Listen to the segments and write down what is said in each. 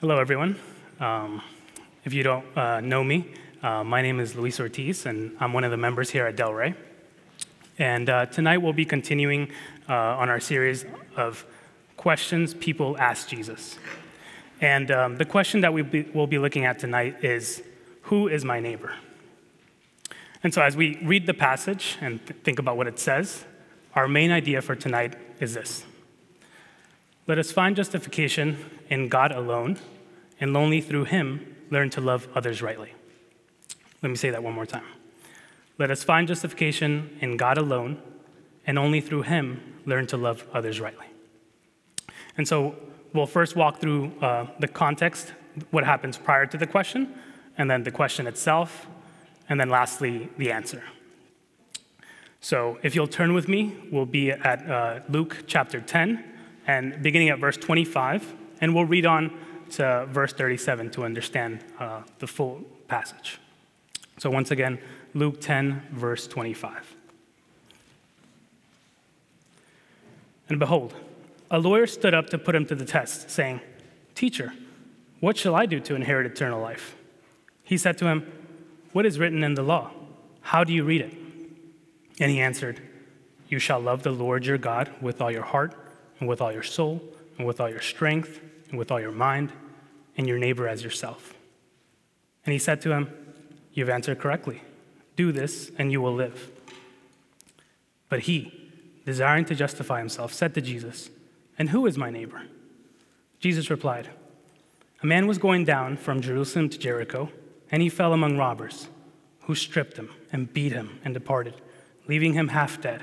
Hello, everyone. Um, if you don't uh, know me, uh, my name is Luis Ortiz, and I'm one of the members here at Delray. And uh, tonight we'll be continuing uh, on our series of questions people ask Jesus. And um, the question that we be, will be looking at tonight is Who is my neighbor? And so, as we read the passage and th- think about what it says, our main idea for tonight is this Let us find justification in God alone, and only through Him learn to love others rightly. Let me say that one more time. Let us find justification in God alone, and only through Him learn to love others rightly. And so we'll first walk through uh, the context, what happens prior to the question, and then the question itself, and then lastly, the answer. So if you'll turn with me, we'll be at uh, Luke chapter 10, and beginning at verse 25, and we'll read on to verse 37 to understand uh, the full passage. So once again, Luke 10, verse 25. And behold, a lawyer stood up to put him to the test, saying, Teacher, what shall I do to inherit eternal life? He said to him, What is written in the law? How do you read it? And he answered, You shall love the Lord your God with all your heart, and with all your soul, and with all your strength, and with all your mind, and your neighbor as yourself. And he said to him, You've answered correctly. Do this, and you will live. But he, desiring to justify himself, said to Jesus, And who is my neighbor? Jesus replied, A man was going down from Jerusalem to Jericho, and he fell among robbers, who stripped him and beat him and departed, leaving him half dead.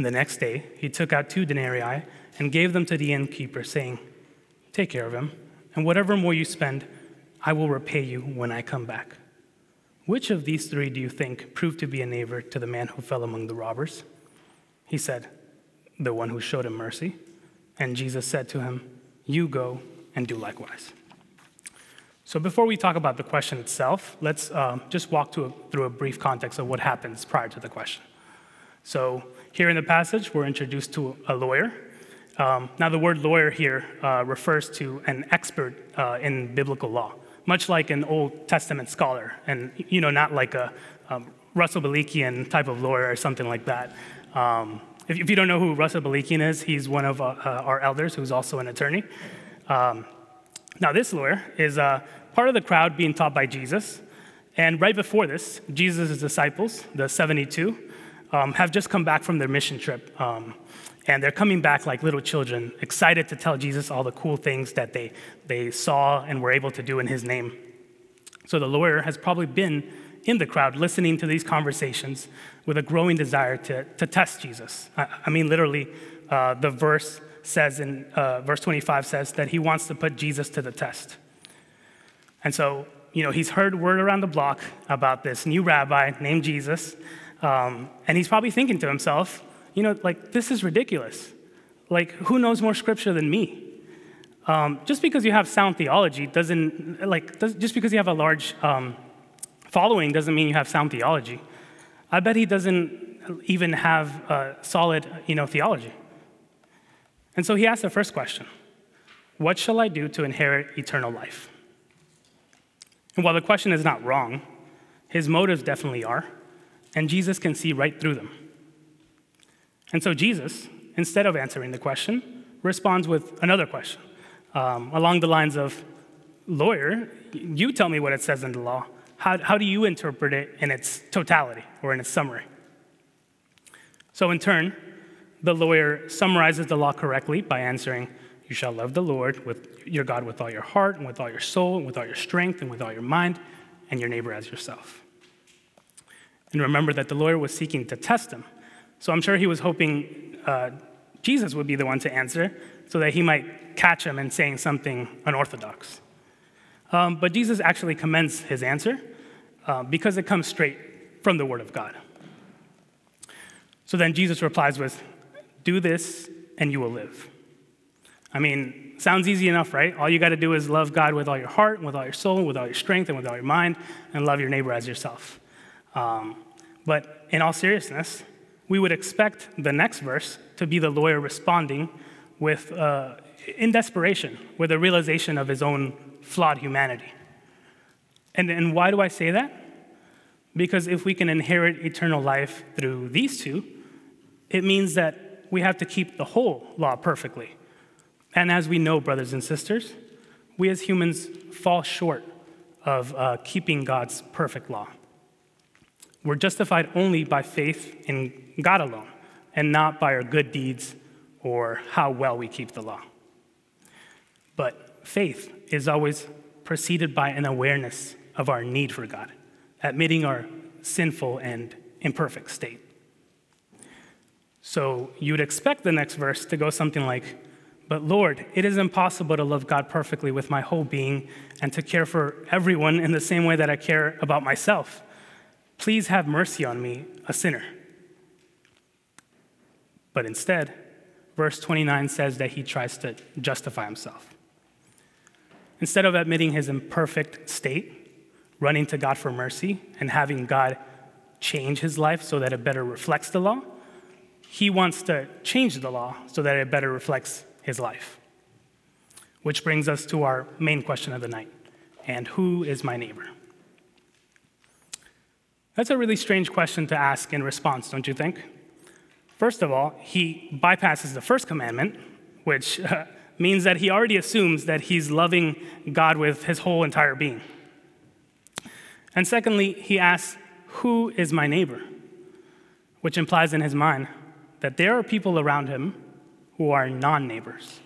And the next day, he took out two denarii and gave them to the innkeeper, saying, Take care of him, and whatever more you spend, I will repay you when I come back. Which of these three do you think proved to be a neighbor to the man who fell among the robbers? He said, The one who showed him mercy. And Jesus said to him, You go and do likewise. So, before we talk about the question itself, let's uh, just walk a, through a brief context of what happens prior to the question. So, here in the passage, we're introduced to a lawyer. Um, now, the word lawyer here uh, refers to an expert uh, in biblical law, much like an Old Testament scholar, and you know, not like a um, Russell Balikian type of lawyer or something like that. Um, if, if, you don't know who Russell Balikian is, he's one of uh, uh, our elders who's also an attorney. Um, now, this lawyer is uh, part of the crowd being taught by Jesus. And right before this, Jesus' disciples, the 72, um, have just come back from their mission trip. Um, and they're coming back like little children, excited to tell Jesus all the cool things that they, they saw and were able to do in his name. So the lawyer has probably been in the crowd listening to these conversations with a growing desire to, to test Jesus. I, I mean, literally, uh, the verse says in uh, verse 25 says that he wants to put Jesus to the test. And so, you know, he's heard word around the block about this new rabbi named Jesus, um, and he's probably thinking to himself, you know, like, this is ridiculous. Like, who knows more scripture than me? Um, just because you have sound theology doesn't, like, does, just because you have a large um, following doesn't mean you have sound theology. I bet he doesn't even have a solid, you know, theology. And so he asked the first question What shall I do to inherit eternal life? And while the question is not wrong, his motives definitely are, and Jesus can see right through them. And so Jesus, instead of answering the question, responds with another question um, along the lines of, Lawyer, you tell me what it says in the law. How, how do you interpret it in its totality or in its summary? So, in turn, the lawyer summarizes the law correctly by answering, You shall love the Lord with your God with all your heart and with all your soul and with all your strength and with all your mind, and your neighbor as yourself. And remember that the lawyer was seeking to test him so I'm sure he was hoping uh, Jesus would be the one to answer so that he might catch him in saying something unorthodox. Um, but Jesus actually commends his answer uh, because it comes straight from the Word of God. So then Jesus replies with, Do this and you will live. I mean, sounds easy enough, right? All you got to do is love God with all your heart, with all your soul, with all your strength, and with all your mind, and love your neighbor as yourself. Um, but in all seriousness, we would expect the next verse to be the lawyer responding with, uh, in desperation, with a realization of his own flawed humanity. And, and why do I say that? Because if we can inherit eternal life through these two, it means that we have to keep the whole law perfectly. And as we know, brothers and sisters, we as humans fall short of uh, keeping God's perfect law. We're justified only by faith in God alone, and not by our good deeds or how well we keep the law. But faith is always preceded by an awareness of our need for God, admitting our sinful and imperfect state. So you'd expect the next verse to go something like, But Lord, it is impossible to love God perfectly with my whole being and to care for everyone in the same way that I care about myself. Please have mercy on me, a sinner. But instead, verse 29 says that he tries to justify himself. Instead of admitting his imperfect state, running to God for mercy, and having God change his life so that it better reflects the law, he wants to change the law so that it better reflects his life. Which brings us to our main question of the night and who is my neighbor? That's a really strange question to ask in response, don't you think? First of all, he bypasses the first commandment, which uh, means that he already assumes that he's loving God with his whole entire being. And secondly, he asks, Who is my neighbor? Which implies in his mind that there are people around him who are non neighbors.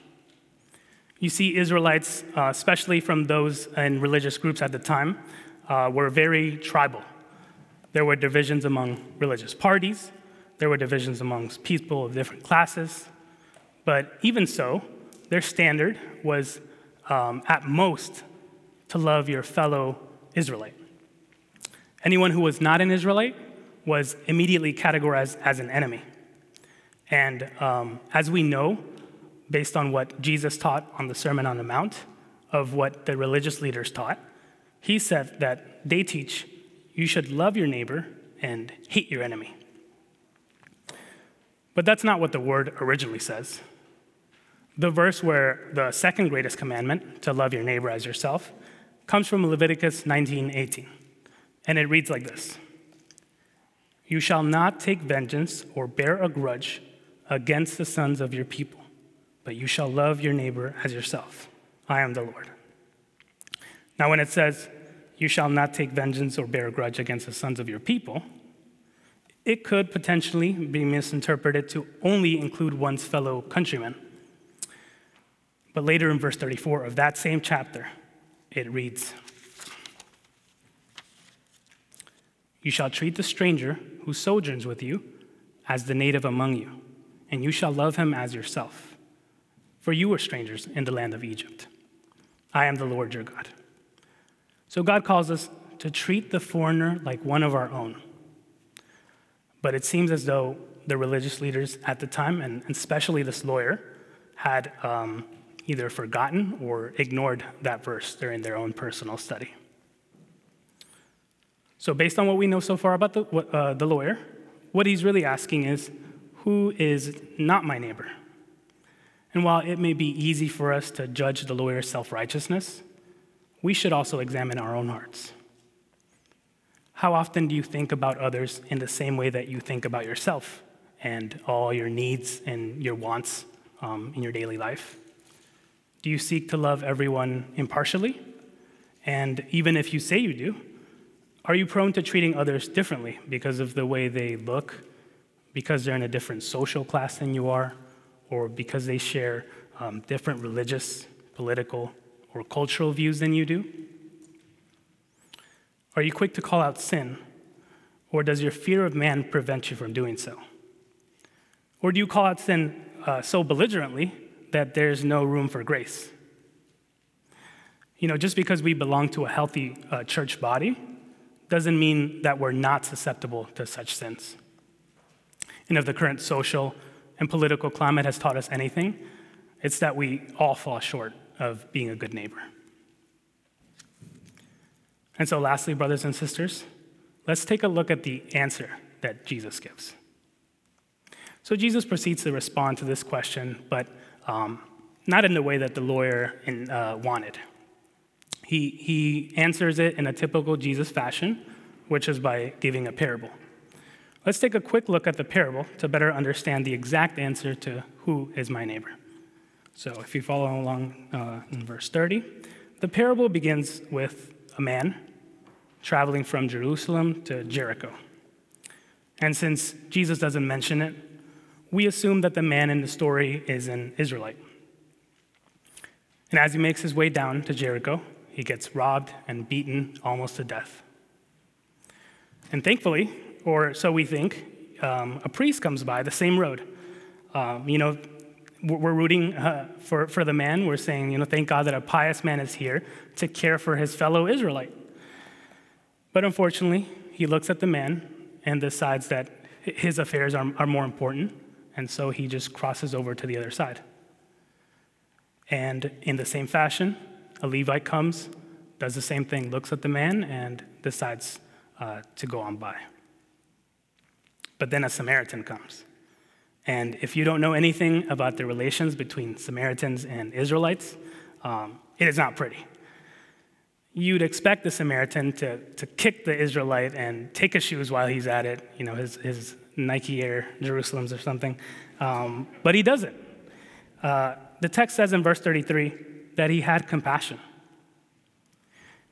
You see, Israelites, uh, especially from those in religious groups at the time, uh, were very tribal. There were divisions among religious parties, there were divisions amongst people of different classes, but even so, their standard was um, at most to love your fellow Israelite. Anyone who was not an Israelite was immediately categorized as an enemy. And um, as we know, based on what Jesus taught on the Sermon on the Mount, of what the religious leaders taught, he said that they teach you should love your neighbor and hate your enemy. But that's not what the word originally says. The verse where the second greatest commandment, to love your neighbor as yourself, comes from Leviticus 19:18. And it reads like this: You shall not take vengeance or bear a grudge against the sons of your people, but you shall love your neighbor as yourself. I am the Lord. Now, when it says, You shall not take vengeance or bear a grudge against the sons of your people, it could potentially be misinterpreted to only include one's fellow countrymen. But later in verse 34 of that same chapter, it reads You shall treat the stranger who sojourns with you as the native among you and you shall love him as yourself. For you were strangers in the land of Egypt. I am the Lord your God. So God calls us to treat the foreigner like one of our own. But it seems as though the religious leaders at the time, and especially this lawyer, had um, either forgotten or ignored that verse during their own personal study. So, based on what we know so far about the, uh, the lawyer, what he's really asking is who is not my neighbor? And while it may be easy for us to judge the lawyer's self righteousness, we should also examine our own hearts. How often do you think about others in the same way that you think about yourself and all your needs and your wants um, in your daily life? Do you seek to love everyone impartially? And even if you say you do, are you prone to treating others differently because of the way they look because they're in a different social class than you are, or because they share um, different religious, political, or cultural views than you do? Are you quick to call out sin, or does your fear of man prevent you from doing so? Or do you call out sin uh, so belligerently that there's no room for grace? you know, just because we belong to a healthy uh, church body doesn't mean that we're not susceptible to such sins. And if the current social and political climate has taught us anything, it's that we all fall short of being a good neighbor. And so, lastly, brothers and sisters, let's take a look at the answer that Jesus gives. So, Jesus proceeds to respond to this question, but um, not in the way that the lawyer in, uh, wanted. He, he answers it in a typical Jesus fashion, which is by giving a parable. Let's take a quick look at the parable to better understand the exact answer to who is my neighbor. So, if you follow along uh, in verse 30, the parable begins with a man traveling from Jerusalem to Jericho. And since Jesus doesn't mention it, we assume that the man in the story is an Israelite. And as he makes his way down to Jericho, he gets robbed and beaten almost to death. And thankfully, or so we think, um, a priest comes by the same road. Um, you know, we're rooting uh, for, for the man. We're saying, you know, thank God that a pious man is here to care for his fellow Israelite. But unfortunately, he looks at the man and decides that his affairs are, are more important, and so he just crosses over to the other side. And in the same fashion, a Levite comes, does the same thing, looks at the man, and decides uh, to go on by. But then a Samaritan comes. And if you don't know anything about the relations between Samaritans and Israelites, um, it is not pretty. You'd expect the Samaritan to, to kick the Israelite and take his shoes while he's at it, you know, his, his Nike Air Jerusalems or something. Um, but he doesn't. Uh, the text says in verse 33 that he had compassion.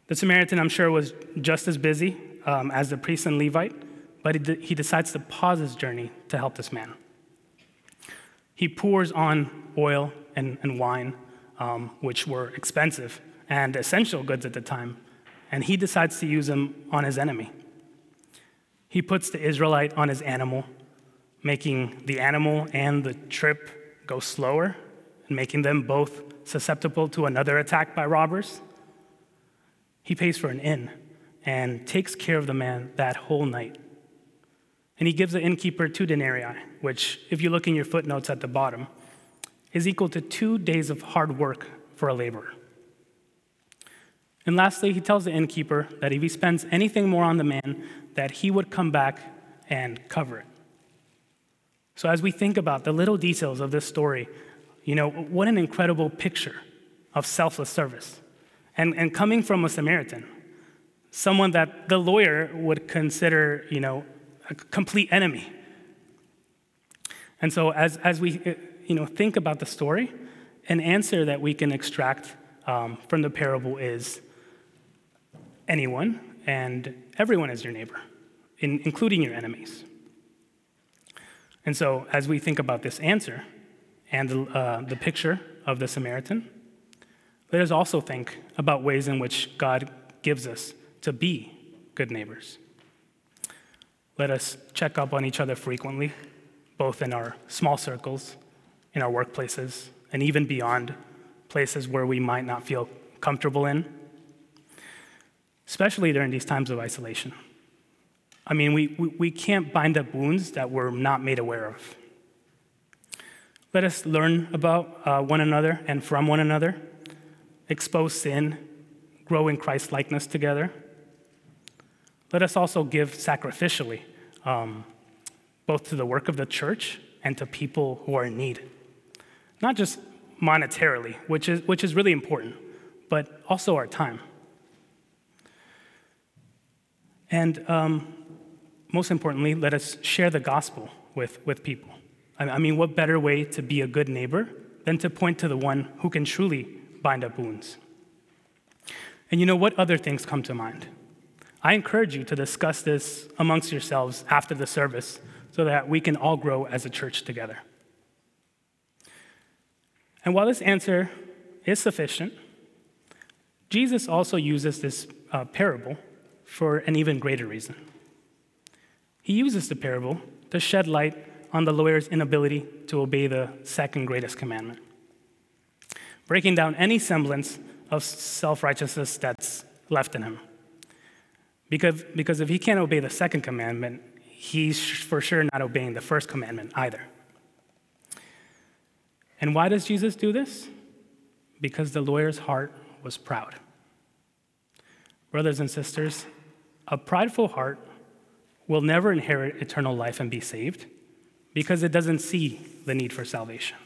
The Samaritan, I'm sure, was just as busy um, as the priest and Levite but he, he decides to pause his journey to help this man. He pours on oil and, and wine, um, which were expensive and essential goods at the time, and he decides to use them on his enemy. He puts the Israelite on his animal, making the animal and the trip go slower, and making them both susceptible to another attack by robbers. He pays for an inn and takes care of the man that whole night. And he gives the innkeeper two denarii, which, if you look in your footnotes at the bottom, is equal to two days of hard work for a laborer. And lastly, he tells the innkeeper that if he spends anything more on the man, that he would come back and cover it. So as we think about the little details of this story, you know, what an incredible picture of selfless service. And, and coming from a Samaritan, someone that the lawyer would consider, you know, a complete enemy. And so, as, as we uh, you know, think about the story, an answer that we can extract um, from the parable is anyone and everyone is your neighbor, in, including your enemies. And so, as we think about this answer and uh, the picture of the Samaritan, let us also think about ways in which God gives us to be good neighbors. Let us check up on each other frequently, both in our small circles, in our workplaces, and even beyond places where we might not feel comfortable in, especially during these times of isolation. I mean, we, we, we can't bind up wounds that we're not made aware of. Let us learn about uh, one another and from one another, expose sin, grow in Christ likeness together let us also give sacrificially, um, both to the work of the church and to people who are in need. Not just monetarily, which is, which is really important, but also our time. And um, most importantly, let us share the gospel with, with people. I mean, what better way to be a good neighbor than to point to the one who can truly bind up wounds? And you know what other things come to mind? I encourage you to discuss this amongst yourselves after the service so that we can all grow as a church together. And while this answer is sufficient, Jesus also uses this uh, parable for an even greater reason. He uses the parable to shed light on the lawyer's inability to obey the second greatest commandment, breaking down any semblance of self righteousness that's left in him. Because, because if he can't obey the second commandment, he's for sure not obeying the first commandment either. And why does Jesus do this? Because the lawyer's heart was proud. Brothers and sisters, a prideful heart will never inherit eternal life and be saved because it doesn't see the need for salvation.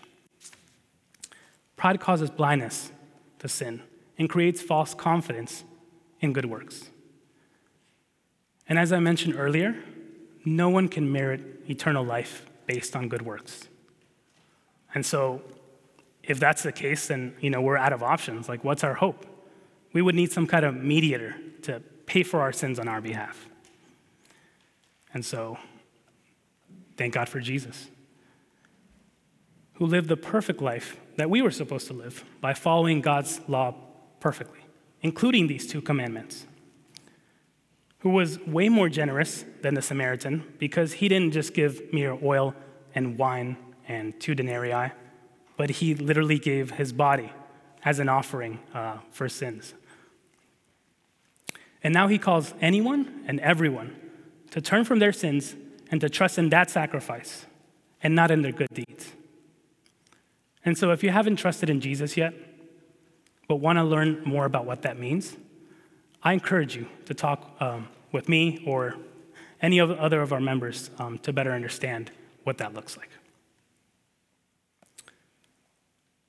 Pride causes blindness to sin and creates false confidence in good works. And as I mentioned earlier, no one can merit eternal life based on good works. And so, if that's the case, then you know we're out of options. Like, what's our hope? We would need some kind of mediator to pay for our sins on our behalf. And so, thank God for Jesus, who lived the perfect life that we were supposed to live by following God's law perfectly, including these two commandments. Who was way more generous than the Samaritan because he didn't just give mere oil and wine and two denarii, but he literally gave his body as an offering uh, for sins. And now he calls anyone and everyone to turn from their sins and to trust in that sacrifice and not in their good deeds. And so, if you haven't trusted in Jesus yet, but want to learn more about what that means, I encourage you to talk um, with me or any of other of our members um, to better understand what that looks like.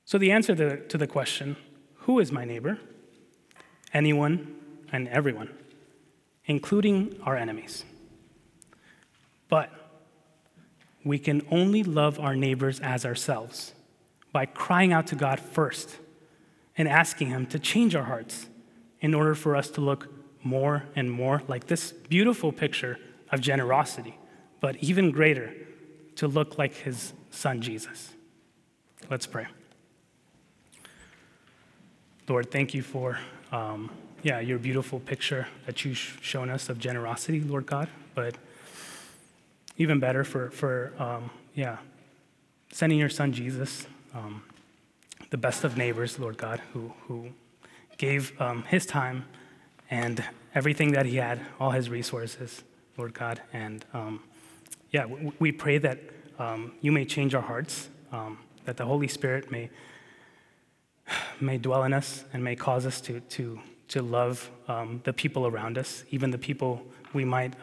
So, the answer to, to the question, who is my neighbor? Anyone and everyone, including our enemies. But we can only love our neighbors as ourselves by crying out to God first and asking Him to change our hearts in order for us to look more and more like this beautiful picture of generosity, but even greater, to look like His Son Jesus. Let's pray. Lord, thank you for, um, yeah, your beautiful picture that you've shown us of generosity, Lord God, but even better for, for um, yeah, sending your son Jesus, um, the best of neighbors, Lord God, who, who gave um, his time and everything that he had, all his resources, Lord God. And um, yeah, we, we, pray that um, you may change our hearts, um, that the Holy Spirit may, may dwell in us and may cause us to, to, to love the people around us, even the people we might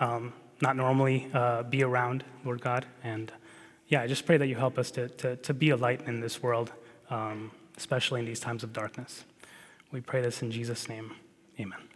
not normally uh, be around, Lord God. And yeah, I just pray that you help us to, to, to be a light in this world, um, especially in these times of darkness. We pray this in Jesus' name. Amen.